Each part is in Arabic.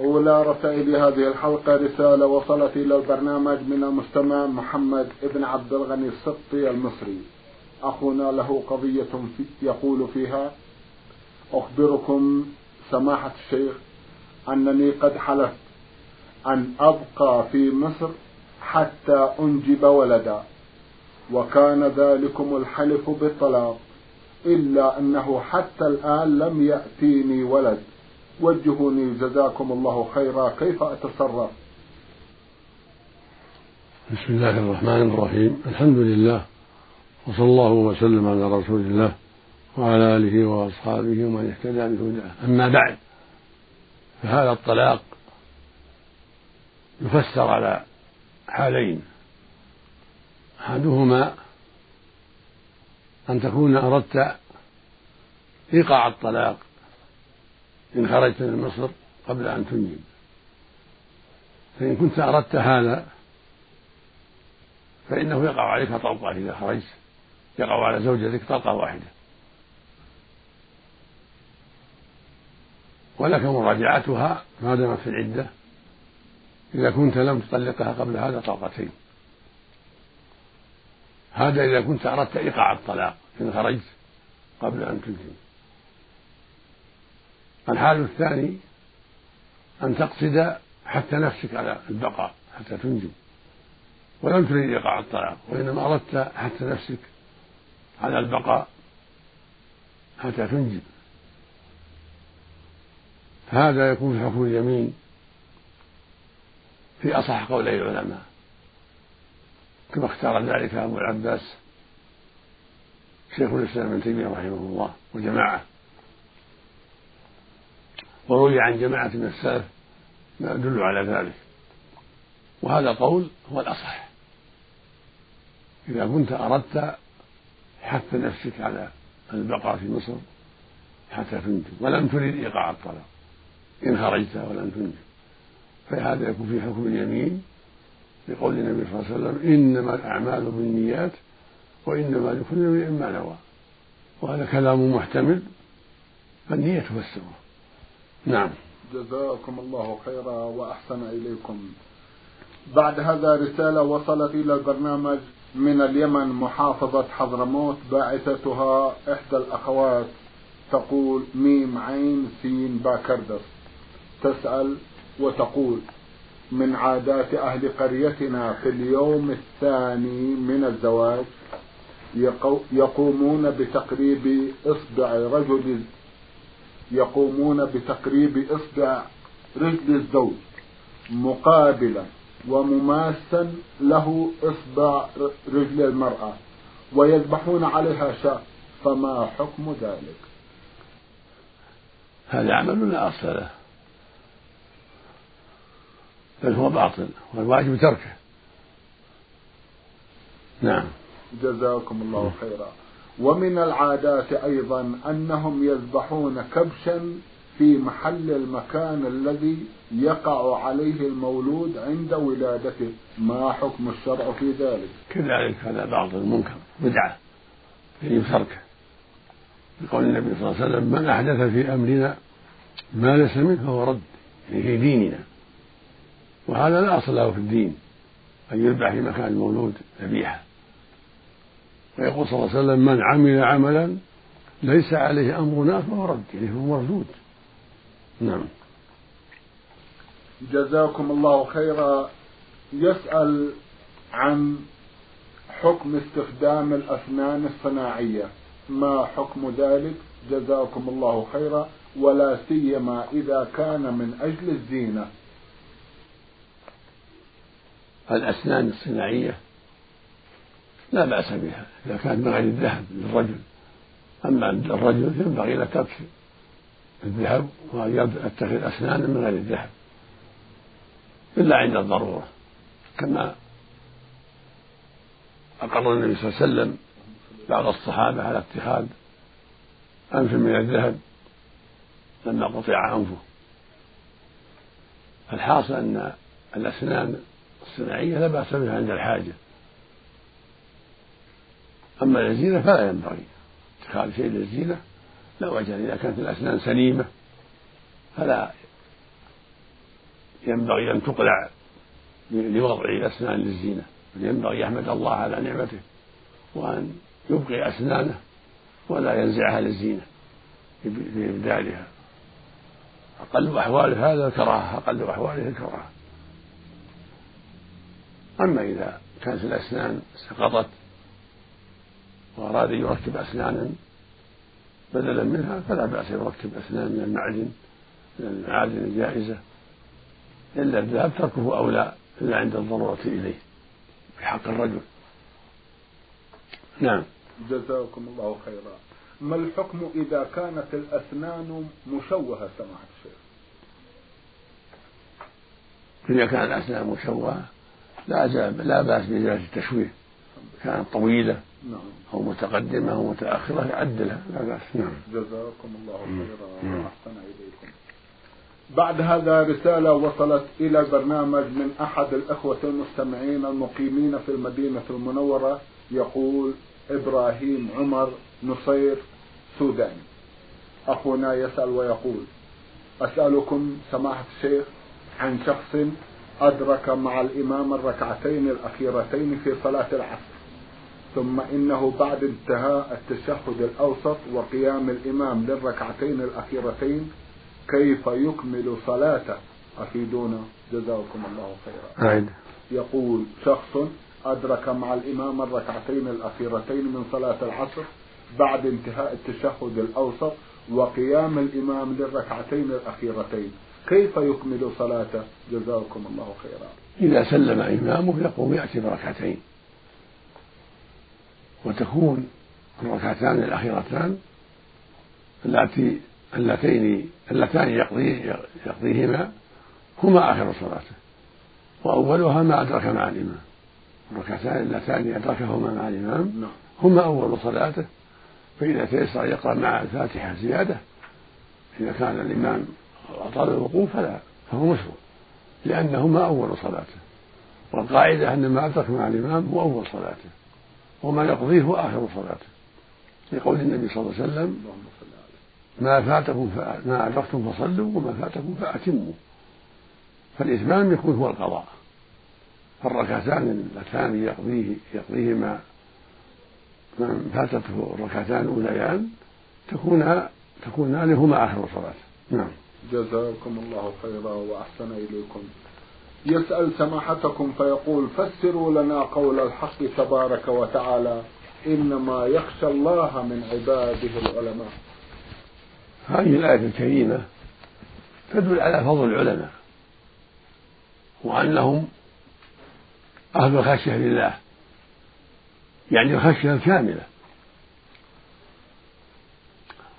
أولى رسائل هذه الحلقة رسالة وصلت إلى البرنامج من المستمع محمد ابن عبد الغني السبطي المصري. أخونا له قضية في يقول فيها أخبركم سماحة الشيخ أنني قد حلفت أن أبقى في مصر حتى أنجب ولدا وكان ذلكم الحلف بالطلاق إلا أنه حتى الآن لم يأتيني ولد. وجهوني جزاكم الله خيرا كيف أتصرف؟ بسم الله الرحمن الرحيم. الحمد لله وصلى الله وسلم على رسول الله وعلى آله وأصحابه ومن اهتدى بهداه. أما بعد فهذا الطلاق يفسر على حالين. أحدهما أن تكون أردت إيقاع الطلاق إن خرجت من مصر قبل أن تنجب. فإن كنت أردت هذا فإنه يقع عليك طلقة إذا خرجت. يقع على زوجتك طلقة واحدة. ولك مراجعتها ما دامت في العدة. إذا كنت لم تطلقها قبل هذا طلقتين. هذا إذا كنت أردت إيقاع الطلاق إن خرجت قبل أن تنجب. الحال الثاني أن تقصد حتى نفسك على البقاء حتى تنجب ولم تريد إيقاع الطلاق وإنما أردت حتى نفسك على البقاء حتى تنجب فهذا يكون في حكم اليمين في أصح قولي العلماء. كما اختار ذلك أبو العباس شيخ الإسلام ابن تيمية رحمه الله وجماعة. وروي عن جماعة من السلف ما يدل على ذلك. وهذا القول هو الأصح. إذا كنت أردت حث نفسك على البقاء في مصر حتى تنجب ولم تريد إيقاع الطلاق. إن خرجت ولم تنجب فهذا يكون في حكم اليمين لقول النبي صلى الله عليه وسلم إنما الأعمال بالنيات وإنما لكل امرئ ما نوى. وهذا كلام محتمل فالنية تفسره. نعم. جزاكم الله خيرا وأحسن إليكم. بعد هذا رسالة وصلت إلى البرنامج من اليمن محافظة حضرموت باعثتها إحدى الأخوات تقول ميم عين سين باكردس. تسأل وتقول من عادات أهل قريتنا في اليوم الثاني من الزواج يقومون بتقريب إصبع رجل يقومون بتقريب إصبع رجل الزوج مقابلا ومماسا له إصبع رجل المرأة ويذبحون عليها شاة فما حكم ذلك؟ هذا عمل لا أصل له؟ بل هو باطل والواجب تركه. نعم. جزاكم الله خيرا. ومن العادات أيضا أنهم يذبحون كبشا في محل المكان الذي يقع عليه المولود عند ولادته. ما حكم الشرع في ذلك؟ كذلك هذا باطل منكر بدعة يجب تركه. يقول النبي صلى الله عليه وسلم من أحدث في أمرنا ما ليس منه فهو رد يعني في ديننا. وهذا لا أصل له في الدين أن يذبح في مكان المولود ذبيحة. ويقول صلى الله عليه وسلم من عمل عملا ليس عليه أمرنا فهو رد يعني فهو مردود. نعم. جزاكم الله خيرا. يسأل عن حكم استخدام الأسنان الصناعية. ما حكم ذلك؟ جزاكم الله خيرا. ولا سيما إذا كان من أجل الزينة. الأسنان الصناعية لا بأس بها إذا كانت من غير الذهب للرجل. أما الرجل ينبغي له ترك الذهب وأن يتخذ أسنانا من غير الذهب إلا عند الضرورة. كما أقر النبي صلى الله عليه وسلم بعض الصحابة على اتخاذ أنف من الذهب لما قطع أنفه. الحاصل أن الأسنان الصناعية لا بأس بها عند الحاجة. أما للزينة فلا ينبغي. اتخاذ شيء للزينة لا وجه إذا كانت الأسنان سليمة فلا ينبغي أن تقلع لوضع الأسنان للزينة. بل ينبغي يحمد الله على نعمته وأن يبقي أسنانه ولا ينزعها للزينة بإبدالها. أقل أحواله هذا الكراهة أقل أحواله الكراهة. أما إذا كانت الأسنان سقطت وأراد أن يركب أسنانا بدلا منها فلا بأس يركب أسنان من المعدن من المعادن الجائزة. إلا الذهب تركه أولى إلا عند الضرورة إليه في حق الرجل. نعم. جزاكم الله خيرا. ما الحكم إذا كانت الأسنان مشوهة سماحة الشيخ؟ إذا كانت الأسنان مشوهة لا لا بأس بإزالة التشويه. كانت طويلة نعم. أو متقدمة أو متأخرة يعدلها لا بأس. نعم. جزاكم الله خيرا وأحسن إليكم. بعد هذا رسالة وصلت إلى البرنامج من أحد الأخوة المستمعين المقيمين في المدينة المنورة يقول إبراهيم عمر نصير سوداني. أخونا يسأل ويقول أسألكم سماحة الشيخ عن شخص أدرك مع الإمام الركعتين الأخيرتين في صلاة العصر. ثم إنه بعد انتهاء التشهد الأوسط وقيام الإمام للركعتين الأخيرتين كيف يكمل صلاته؟ أفيدونا. جزاكم الله خيرا. أعد. يقول شخص أدرك مع الإمام الركعتين الأخيرتين من صلاة العصر بعد انتهاء التشهد الأوسط وقيام الإمام للركعتين الأخيرتين. كيف يكمل صلاته؟ جزاكم الله خيرا. إذا سلم إمامه يقوم يأتي بركعتين. وتكون الركعتان الأخيرتان اللاتي اللتين اللتان يقضي يقضيهما هما آخر صلاته. وأولها ما أدرك مع الإمام. الركعتان اللتان أدركهما مع الإمام نعم. هما أول صلاته. فإذا تيسر يقرأ مع الفاتحة زيادة إذا كان الإمام أطال الوقوف فلا فهو مشروع لأنهما أول صلاته. والقاعدة أن ما أدرك مع الإمام هو أول صلاته. وما يقضيه هو آخر صلاته لقول النبي صلى الله عليه وسلم ما فاتكم ما أدركتم فصلوا وما فاتكم فأتموا. فالإتمام يكون هو القضاء. فالركعتان اللتان يقضيه يقضيهما من فاتته الركعتان الأوليان تكون تكونان هما آخر صلاة نعم. جزاكم الله خيرا وأحسن إليكم. يسأل سماحتكم فيقول فسروا لنا قول الحق تبارك وتعالى إنما يخشى الله من عباده العلماء. هذه الآية الكريمة تدل على فضل العلماء وأنهم أهل الخشية لله يعني الخشية الكاملة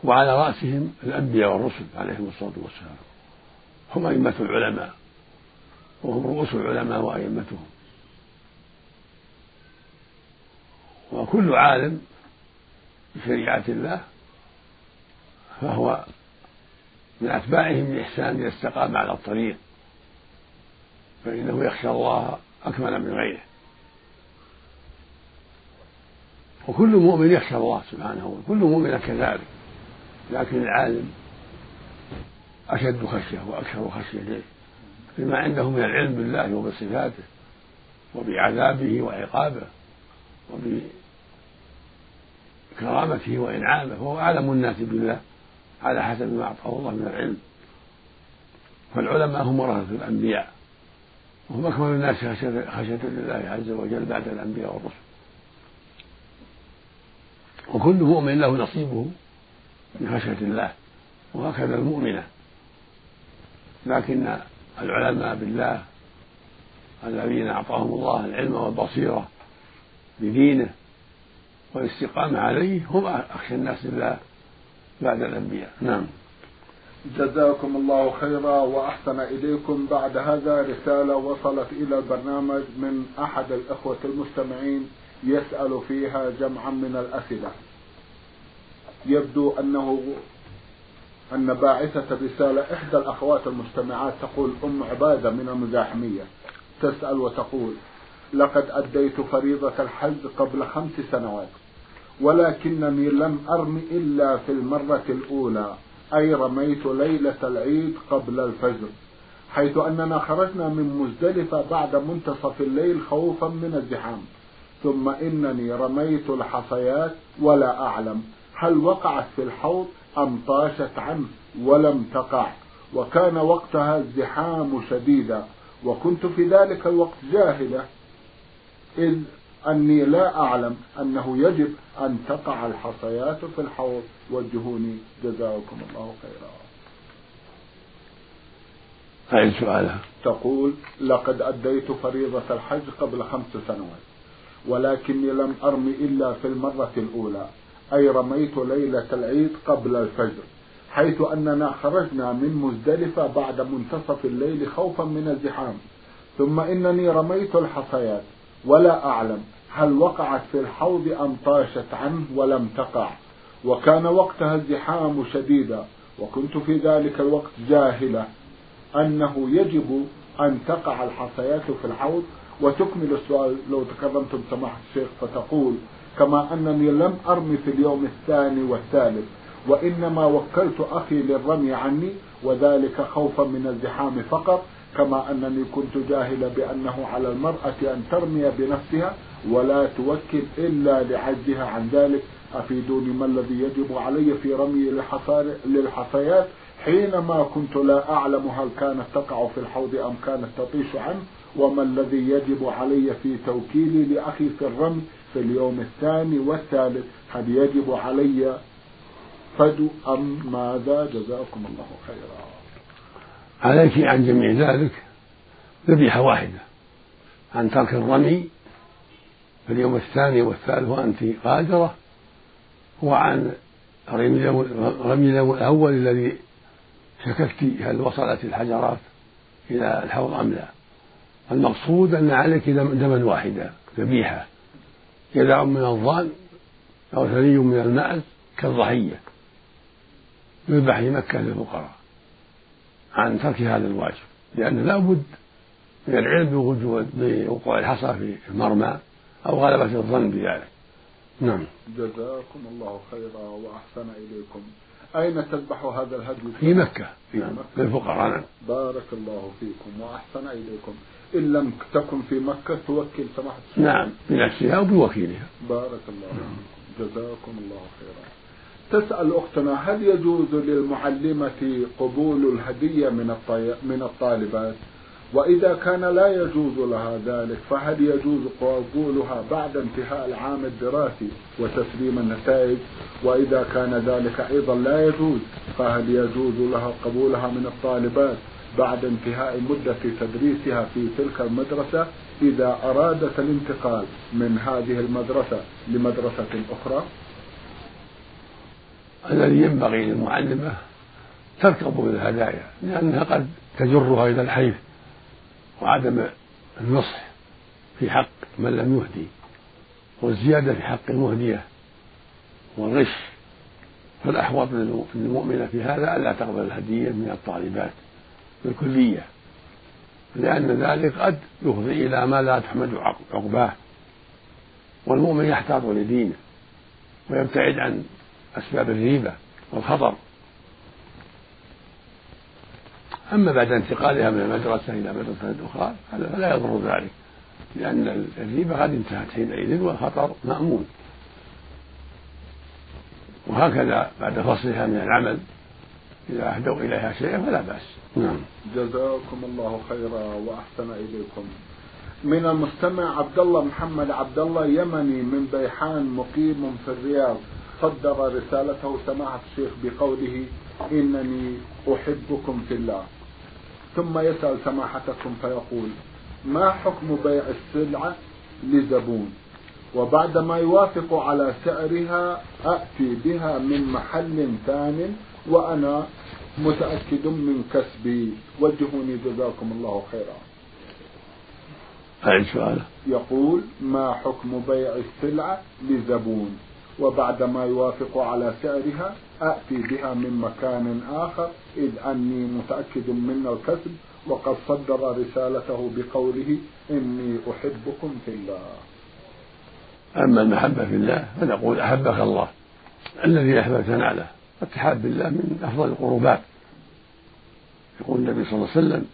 وعلى رأسهم الأنبياء والرسل عليهم الصلاة والسلام هم أئمة العلماء. وهم رؤوس العلماء وأئمتهم. وكل عالم بشريعة الله فهو من أتباعهم بإحسان إذا استقام على الطريق فإنه يخشى الله أكمل من غيره. وكل مؤمن يخشى الله سبحانه وكل مؤمن كذلك لكن العالم أشد خشية وأكثر خشية بما عنده من العلم بالله وبصفاته وبعذابه وعقابه وبكرامته وإنعامه وهو أعلم الناس بالله على حسب ما أعطاه الله من العلم. فالعلماء هم ورثة الأنبياء وهم أكمل الناس خشية لله عز وجل بعد الأنبياء والرسل. وكل مؤمن له نصيبه من خشية الله وهكذا المؤمنة. لكن العلماء بالله الذين أعطاهم الله العلم والبصيرة بدينه والاستقامة عليه هم أخشى الناس بالله بعد الأنبياء. نعم. جزاكم الله خيرا وأحسن إليكم. بعد هذا رسالة وصلت إلى البرنامج من أحد الإخوة المستمعين يسأل فيها جمعا من الأسئلة. يبدو أنه أن باعثة الرسالة إحدى الأخوات المستمعات تقول أم عبادة من المزاحمية تسأل وتقول لقد أديت فريضة الحج قبل خمس سنوات ولكنني لم أرم إلا في المرة الأولى أي رميت ليلة العيد قبل الفجر حيث أننا خرجنا من مزدلفة بعد منتصف الليل خوفا من الزحام ثم إنني رميت الحصيات ولا أعلم هل وقعت في الحوض أم طاشت عنه ولم تقع. وكان وقتها الزحام شديدا وكنت في ذلك الوقت جاهلة. إذ أني لا أعلم أنه يجب أن تقع الحصيات في الحوض. وجهوني جزاكم الله خيرا. أي سؤالها تقول لقد أديت فريضة الحج قبل خمس سنوات ولكني لم أرمي إلا في المرة الأولى. أي رميت ليلة العيد قبل الفجر حيث أننا خرجنا من مزدلفة بعد منتصف الليل خوفا من الزحام. ثم إنني رميت الحصيات ولا أعلم هل وقعت في الحوض أم طاشت عنه ولم تقع. وكان وقتها الزحام شديدا وكنت في ذلك الوقت جاهلة أنه يجب أن تقع الحصيات في الحوض. وتكمل السؤال لو تكرمتم سماحة الشيخ فتقول كما أنني لم أرمي في اليوم الثاني والثالث وإنما وكلت أخي للرمي عني وذلك خوفا من الزحام فقط كما أنني كنت جاهلة بأنه على المرأة أن ترمي بنفسها ولا توكل إلا لعجزها عن ذلك. أفيدوني ما الذي يجب علي في رمي للحصيات؟ حينما كنت لا أعلم هل كانت تقع في الحوض أم كانت تطيش عنه وما الذي يجب علي في توكيلي لأخي في الرمي في اليوم الثاني والثالث هل يجب علي فدو أم ماذا؟ جزاكم الله خيرا. عليك عن جميع ذلك ذبيحة واحدة. عن ترك الرمي في اليوم الثاني والثالث وأنت قادرة وعن رمي اليوم الأول الذي شككت هل وصلت الحجرات إلى الحوض أم لا. المقصود أن عليك دما واحدا ذبيحة. جذع من الظان أو ثني من المعز كالضحية يذبح في مكة للفقراء عن ترك هذا الواجب لأن لا بد من العلم بوقوع الحصى في المرمى أو غلبة الظن بذلك. نعم. جزاكم الله خيرا وأحسن إليكم. أين تذبح هذا الهدي؟ في مكة في نعم. مكة. للفقراء. نعم. بارك الله فيكم وأحسن إليكم. إن لم تكن في مكة توكل سماحة نعم بنفسها أو بوكيلها بارك الله جزاكم الله خيرا. تسأل أختنا هل يجوز للمعلمة قبول الهدية من من الطالبات؟ وإذا كان لا يجوز لها ذلك فهل يجوز قبولها بعد انتهاء العام الدراسي وتسليم النتائج؟ وإذا كان ذلك أيضا لا يجوز فهل يجوز لها قبولها من الطالبات؟ بعد انتهاء مدة تدريسها في تلك المدرسة إذا أرادت الانتقال من هذه المدرسة لمدرسة أخرى؟ الذي ينبغي للمعلمة ترك قبول الهدايا لأنها قد تجرها إلى الحيف وعدم النصح في حق من لم يهدي والزيادة في حق المهدية والغش فالأحوط للمؤمنة في هذا ألا تقبل الهدية من الطالبات. بالكلية. لأن ذلك قد يفضي إلى ما لا تحمد عقباه. والمؤمن يحتاط لدينه ويبتعد عن أسباب الريبة والخطر. أما بعد انتقالها من المدرسة إلى مدرسة أخرى هذا فلا يضر ذلك لأن الريبة قد انتهت حينئذ والخطر مأمون. وهكذا بعد فصلها من العمل إذا أهدوا إليها شيئا فلا بأس. نعم. جزاكم الله خيرا وأحسن إليكم. من المستمع عبد الله محمد. عبد الله يمني من بيحان مقيم في الرياض. صدر رسالته سماحة الشيخ بقوله إنني أحبكم في الله. ثم يسأل سماحتكم فيقول ما حكم بيع السلعة لزبون؟ وبعدما يوافق على سعرها أأتي بها من محل ثان وأنا متأكد من كسبي. وجهوني جزاكم الله خيرا. أعد سؤاله يقول ما حكم بيع السلعة لزبون؟ وبعدما يوافق على سعرها أأتي بها من مكان آخر إذ أني متأكد من الكسب وقد صدر رسالته بقوله إني أحبكم في الله. أما المحبة في الله فنقول أحبك الله الذي أحببتنا له الاتحاد بالله من أفضل القربات. يقول النبي صلى الله عليه وسلم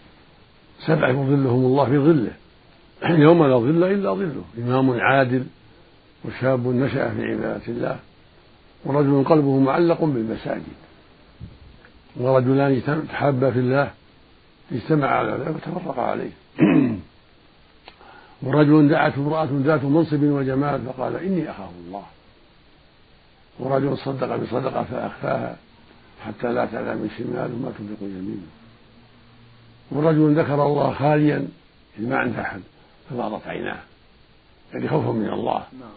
سبع يظلهم الله في ظله. يوم لا ظل إلا ظله. إمام عادل وشاب نشأ في عبادة الله ورجل قلبه معلق بالمساجد. ورجلان تحابا في الله اجتمع على ذلك وتفرقا عليه. ورجل دعته امرأة ذات منصب وجمال فقال إني أخاف الله. ورجل صدق بصدقة فأخفاها حتى لا تعلم من شماله ما تنفق يمينه ورجل ذكر الله خاليا إذ ما عنده أحد ففاضت عيناه يعني خوفا من الله. نعم.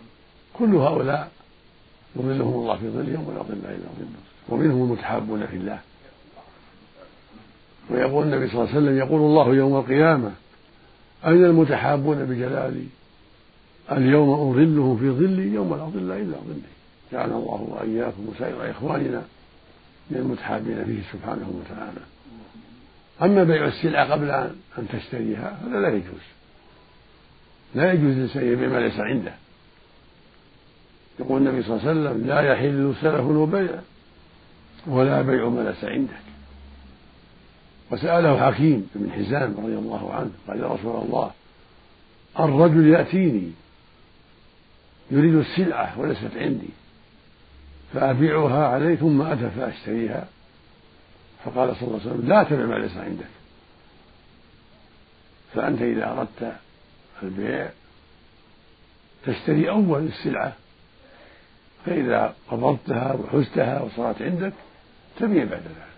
كل هؤلاء يظلهم الله في ظل يوم لا ظل إلا ظله. ومنهم المتحابون في الله. ويقول النبي صلى الله عليه وسلم يقول الله يوم القيامة أين المتحابون بجلالي؟ اليوم أظلهم في ظلي يوم لا ظل إلا ظلي. جعلنا الله وإياكم وسائر إخواننا من المتحابين فيه سبحانه وتعالى. أما بيع السلعة قبل أن تشتريها هذا لا يجوز. لا يجوز الإنسان يبيع ما ليس عنده. يقول النبي صلى الله عليه وسلم لا يحل سلف وبيع ولا بيع ما ليس عندك. وسأله حكيم بن حزام رضي الله عنه قال يا رسول الله الرجل يأتيني يريد السلعة وليست عندي. فأبيعها عليه ثم أتى فأشتريها. فقال صلى الله عليه وسلم لا تبع ما ليس عندك. فأنت إذا أردت البيع تشتري أول السلعة. فإذا قبضتها وحزتها وصارت عندك تبيع بعد ذلك.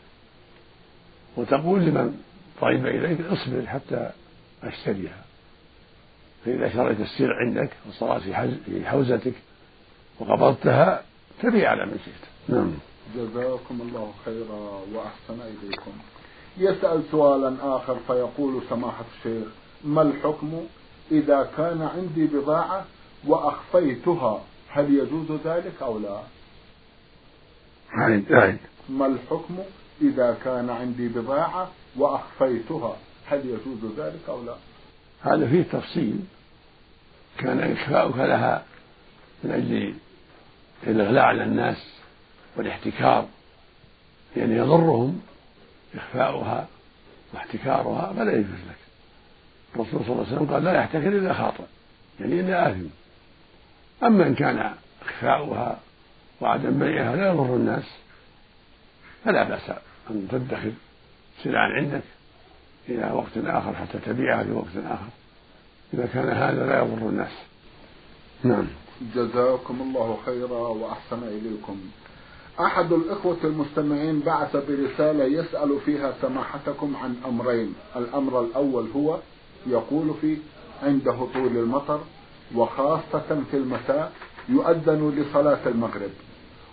وتقول لمن طيب إليك اصبر حتى أشتريها. فإذا شريت السلع عندك وصارت في حوزتك وقبضتها تبيع على من شئت نعم جزاكم الله خيرا وأحسن إليكم يسأل سؤالا آخر فيقول سماحة الشيخ ما الحكم إذا كان عندي بضاعة وأخفيتها هل يجوز ذلك أو لا؟ عيد عيد ما الحكم إذا كان عندي بضاعة وأخفيتها هل يجوز ذلك أو لا؟ هذا فيه تفصيل كان إخفاؤك لها من أجل الإغلاء على الناس والاحتكار يعني يضرهم إخفاؤها واحتكارها فلا يجوز لك. الرسول صلى الله عليه وسلم قال لا يحتكر إلا خاطئ يعني إلا آثم. أما إن كان إخفاؤها وعدم بيعها لا يضر الناس فلا بأس أن تدخر سلعا عندك إلى وقت آخر حتى تبيعها في وقت آخر. إذا كان هذا لا يضر الناس. نعم. جزاكم الله خيرا وأحسن إليكم. أحد الإخوة المستمعين بعث برسالة يسأل فيها سماحتكم عن أمرين. الأمر الأول هو يقول فيه عند هطول المطر وخاصة في المساء يؤذن لصلاة المغرب.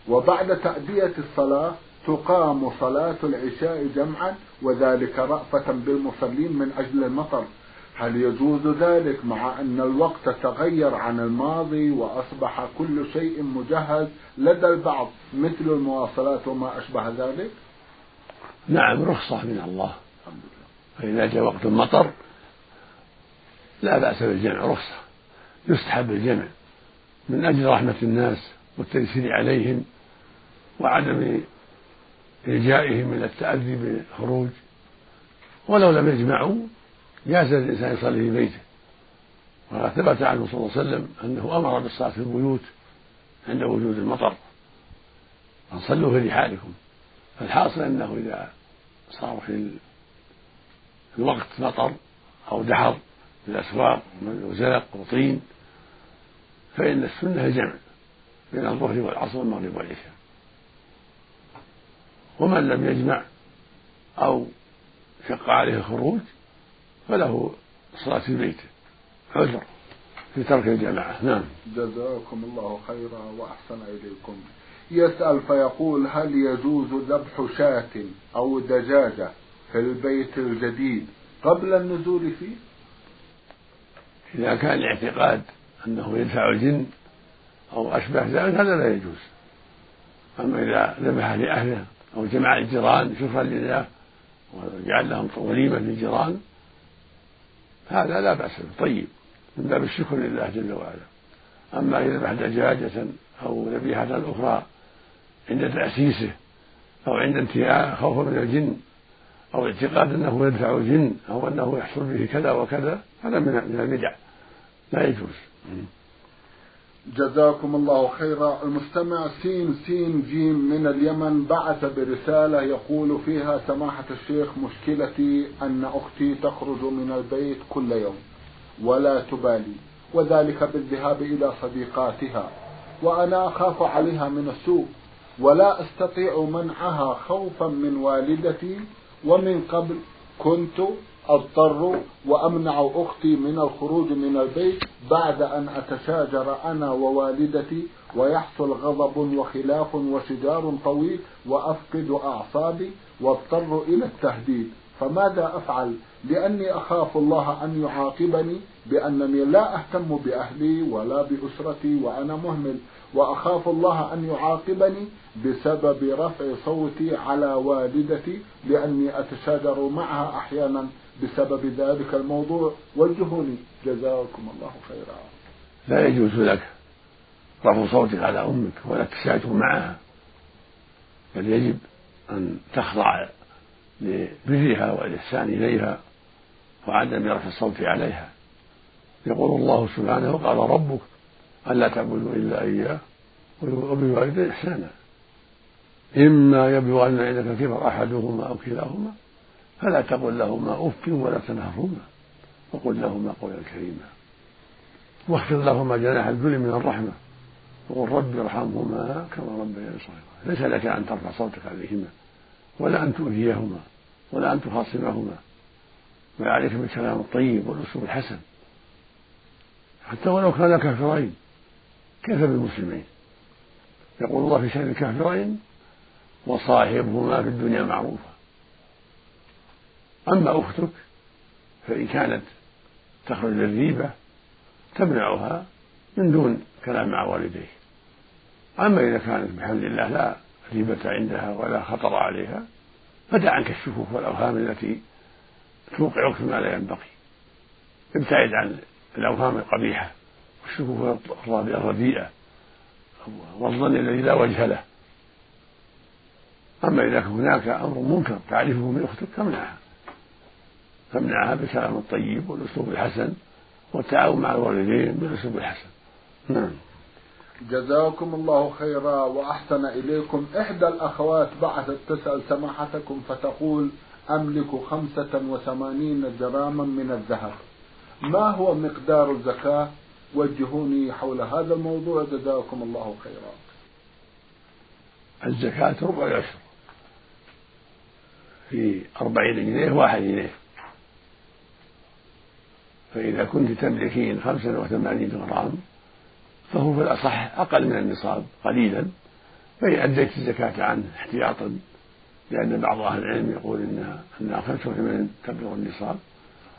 وبعد تأدية الصلاة تقام صلاة العشاء جمعا وذلك رأفة بالمصلين من أجل المطر. هل يجوز ذلك مع أن الوقت تغير عن الماضي وأصبح كل شيء مجهز لدى البعض مثل المواصلات وما أشبه ذلك؟ نعم رخصة من الله. فإذا جاء وقت المطر لا بأس بالجمع رخصة. يستحب الجمع. من أجل رحمة الناس والتيسير عليهم وعدم إلجائهم إلى التأذي بالخروج. ولو لم يجمعوا جاز الإنسان يصلي في بيته. وقد ثبت عنه صلى الله عليه وسلم أنه أمر بالصلاة في البيوت عند وجود المطر أن صلوا في رحالكم. فالحاصل أنه إذا صار في الوقت مطر أو دحر في الأسواق وزلق وطين فإن السنة الجمع بين الظهر والعصر والمغرب والعشاء. ومن لم يجمع أو شق عليه الخروج فله الصلاة في بيته عذر في ترك الجماعة. نعم. جزاكم الله خيرا وأحسن إليكم. يسأل فيقول هل يجوز ذبح شاة أو دجاجة في البيت الجديد قبل النزول فيه؟ إذا كان الاعتقاد أنه يدفع الجن أو أشبه ذلك هذا لا يجوز. أما إذا ذبح لأهله أو جمع الجيران شكرا لله وجعل لهم وليمة للجيران هذا لا بأس به. طيب من باب الشكر لله جل وعلا. أما إذا ذبح دجاجة أو ذبيحة أخرى عند تأسيسه أو عند انتهاء خوفا من الجن أو اعتقاد أنه يدفع الجن أو أنه يحصل به كذا وكذا هذا من البدع. لا يجوز. جزاكم الله خيرا. المستمع سين سين جيم من اليمن بعث برسالة يقول فيها سماحة الشيخ مشكلتي أن أختي تخرج من البيت كل يوم ولا تبالي وذلك بالذهاب إلى صديقاتها وأنا أخاف عليها من السوء ولا أستطيع منعها خوفا من والدتي ومن قبل كنت أضطر وأمنع أختي من الخروج من البيت بعد أن أتشاجر أنا ووالدتي ويحصل غضب وخلاف وشجار طويل وأفقد أعصابي واضطر إلى التهديد. فماذا أفعل؟ لأني أخاف الله أن يعاقبني بأنني لا أهتم بأهلي ولا بأسرتي وأنا مهمل. وأخاف الله أن يعاقبني بسبب رفع صوتي على والدتي لأني أتشاجر معها أحيانا بسبب ذلك الموضوع. والجهول جزاكم الله خيرا. لا يجوز لك رفع صوتك على أمك ولا التشاجر معها. بل يجب أن تخضع لبرها والإحسان إليها وعدم رفع الصوت عليها. يقول الله سبحانه قال ربك ألا تعبدوا إلا إياه وبالوالدين إحسانا. إما يبلغن عندك الكبر أحدهما أو كلاهما فلا تقل لهما أف ولا تنهرهما وقل لهما قولا كريما. واخفض لهما جناح الذل من الرحمة. وقل رب ارحمهما كما ربياني صغيرا. ليس لك أن ترفع صوتك عليهما ولا أن تؤذيهما. ولا أن تخاصمهما بل عليك بالكلام الطيب والأسلوب الحسن. حتى ولو كان كافرين كيف بالمسلمين؟ يقول الله في شأن الكافرين وصاحبهما في الدنيا معروفا أما أختك فإن كانت تخرج للريبة تمنعها من دون كلام مع والديه. أما إذا كانت بحمد الله لا ريبة عندها ولا خطر عليها فدع عنك الشكوك والأوهام التي توقعك فيما لا ينبغي. ابتعد عن الأوهام القبيحة والشكوك الرديئة والظن الذي لا وجه له. أما إذا كان هناك أمر منكر تعرفه من أختك فامنعها. فامنعها بالكلام الطيب والأسلوب الحسن والتعاون مع الوالدين بالأسلوب الحسن. نعم. جزاكم الله خيرا وأحسن إليكم. إحدى الأخوات بعثت تسأل سماحتكم فتقول أملك خمسة وثمانين جراما من الذهب. ما هو مقدار الزكاة؟ وجهوني حول هذا الموضوع. جزاكم الله خيرا. الزكاة ربع العشر. في أربعين جنيه واحد جنيه. فإذا كنت تملكين خمسة وثمانين جرام فهو في الأصح أقل من النصاب قليلا فإن أديت الزكاة عنه احتياطا لأن بعض أهل العلم يقول إنها أنها 85 تبلغ النصاب.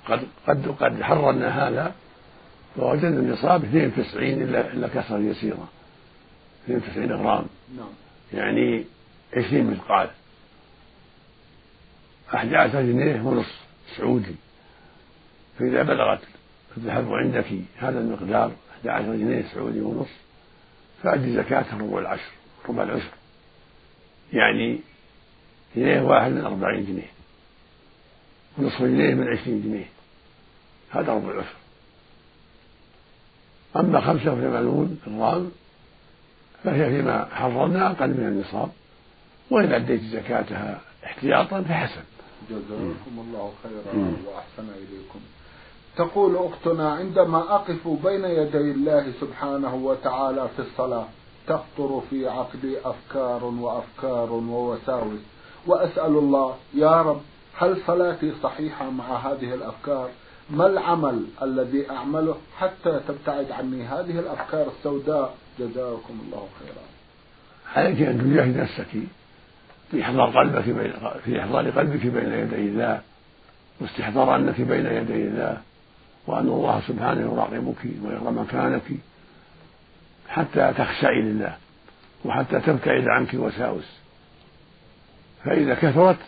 قد قد قد حررنا هذا فوجدنا النصاب 92 إلا إلا كسرا يسيرا 92 غرام. نعم. يعني 20 مثقال. 11 جنيه ونصف سعودي. فإذا بلغت الذهب عندك هذا المقدار 11 جنيه سعودي ونصف فأدي زكاة ربع العشر ربع العشر. يعني جنيه واحد من أربعين جنيه ونصف جنيه من عشرين جنيه. هذا ربع العشر. أما خمسة وثمانون غرام فهي فيما حررنا أقل من النصاب. وإن أديت زكاتها احتياطا فحسن. جزاكم الله خيرا وأحسن إليكم. تقول أختنا عندما أقف بين يدي الله سبحانه وتعالى في الصلاة تخطر في عقلي أفكار وأفكار ووساوس وأسأل الله يا رب هل صلاتي صحيحة مع هذه الأفكار؟ ما العمل الذي أعمله حتى تبتعد عني هذه الأفكار السوداء؟ جزاكم الله خيرا. عليك أن تجاهد نفسك في إحضار قلبك في إحضار قلبك بين يدي الله واستحضار أنك بين يدي الله؟ وأن الله سبحانه يراقبك ويرى مكانك حتى تخشعي لله وحتى تبتعد عنك الوساوس فإذا كثرت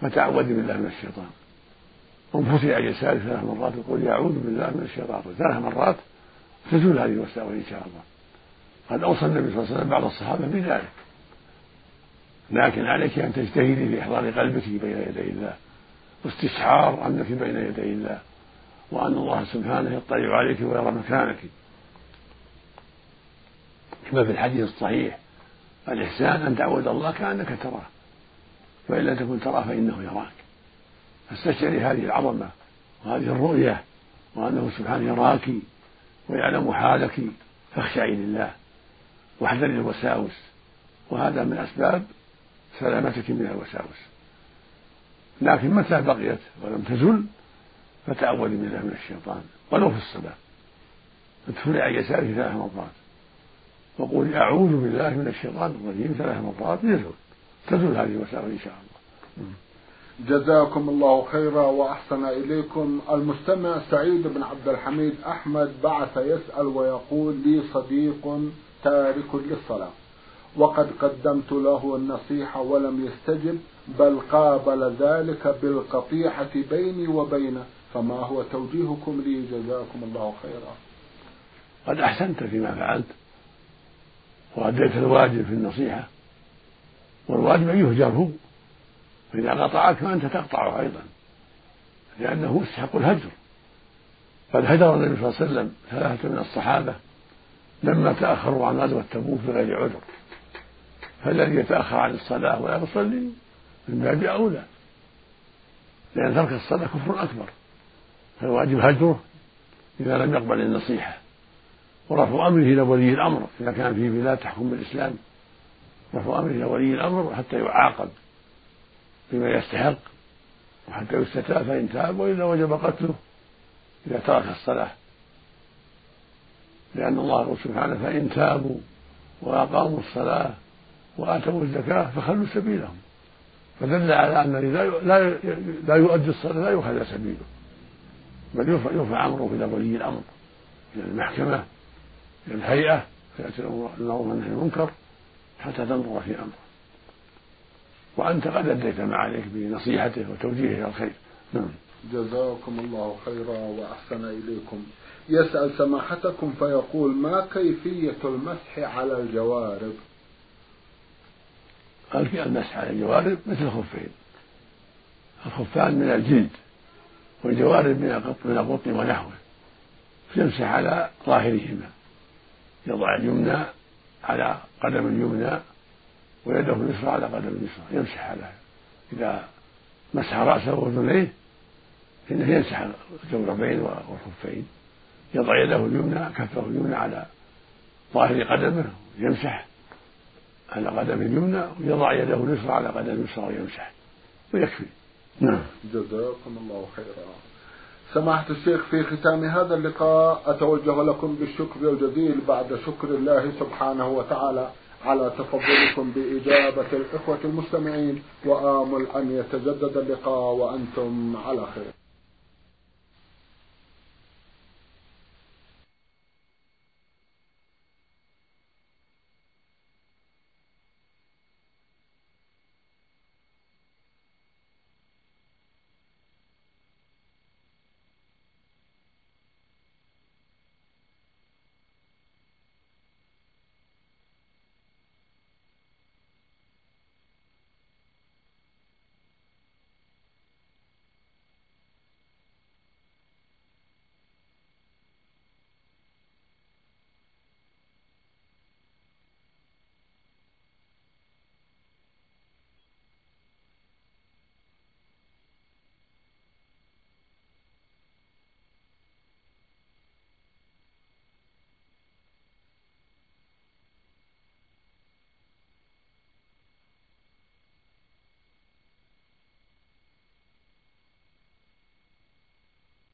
فتعوذي بالله من الشيطان. انفسي عن يسارك ثلاث مرات وقولي أعوذ بالله من الشيطان. ثلاث مرات تزول هذه الوساوس إن شاء الله. قد أوصى النبي صلى الله عليه وسلم بعض الصحابة بذلك. لكن عليك أن تجتهدي في إحضار قلبك بين يدي الله. واستشعار أنك بين يدي الله. وأن الله سبحانه يطلع عليك ويرى مكانك. كما في الحديث الصحيح الإحسان أن تعبد الله كأنك تراه فإن لم تكن تراه فإنه يراك. فاستشعري هذه العظمة وهذه الرؤية وأنه سبحانه يراك ويعلم حالك فاخشعي لله. واحذري الوساوس وهذا من أسباب سلامتك من الوساوس. لكن متى بقيت ولم تزل؟ فتعوذي بالله من الشيطان. ولو في الصلاة. ادخلي عن يسارك ثلاث مرات. وقولي أعوذ بالله من الشيطان الرجيم ثلاث مرات يزول. تزول هذه الوساوس إن شاء الله. جزاكم الله خيرا وأحسن إليكم. المستمع سعيد بن عبد الحميد أحمد بعث يسأل ويقول لي صديق تارك للصلاة. وقد قدمت له النصيحة ولم يستجب بل قابل ذلك بالقطيعة بيني وبينه. فما هو توجيهكم لي جزاكم الله خيرا. قد أحسنت فيما فعلت وأديت الواجب في النصيحة والواجب أن يهجره فإذا قطعك فأنت تقطعه أيضا لأنه يستحق الهجر. قد هجر النبي صلى الله عليه وسلم ثلاثة من الصحابة لما تأخروا عن غزوة تبوك بغير عذر. فالذي يتأخر عن الصلاة ولا يصلي من باب أولى لأن ترك الصلاة كفر أكبر. فالواجب هجره إذا لم يقبل النصيحة. ورفع أمره إلى ولي الأمر إذا كان في بلاد تحكم بالإسلام. رفع أمره إلى ولي الأمر حتى يعاقب بما يستحق وحتى يستتاب فإن تاب وإلا وجب قتله إذا ترك الصلاة. لأن الله يقول سبحانه فإن تابوا وأقاموا الصلاة وآتوا الزكاة فخلوا سبيلهم. فدل على أن لا لا يؤدي الصلاة لا يخلى سبيله. بل يرفع أمره إلى ولي الأمر إلى المحكمة إلى الهيئة فيأتي الأمر والنهي المنكر حتى تنظر في أمره. وأنت قد أديت ما عليك بنصيحته وتوجيهه إلى الخير. نعم. جزاكم الله خيرا وأحسن إليكم. يسأل سماحتكم فيقول ما كيفية المسح على الجوارب؟ قال في المسح على الجوارب مثل الخفين. الخفان من الجلد. والجوارب من القطن ونحوه. فيمسح على ظاهرهما. يضع اليمنى على قدم اليمنى ويده اليسرى على قدم اليسرى. يمسح على إذا مسح رأسه وأذنيه فإنه يمسح الجوربين والخفين. يضع يده اليمنى كفه اليمنى على ظاهر قدمه يمسح على قدم اليمنى ويضع يده اليسرى على قدم اليسرى ويمسح. ويكفي. نعم. جزاكم الله خيرا. سماحة الشيخ في ختام هذا اللقاء أتوجه لكم بالشكر الجزيل بعد شكر الله سبحانه وتعالى على تفضلكم بإجابة الإخوة المستمعين وآمل أن يتجدد اللقاء وأنتم على خير.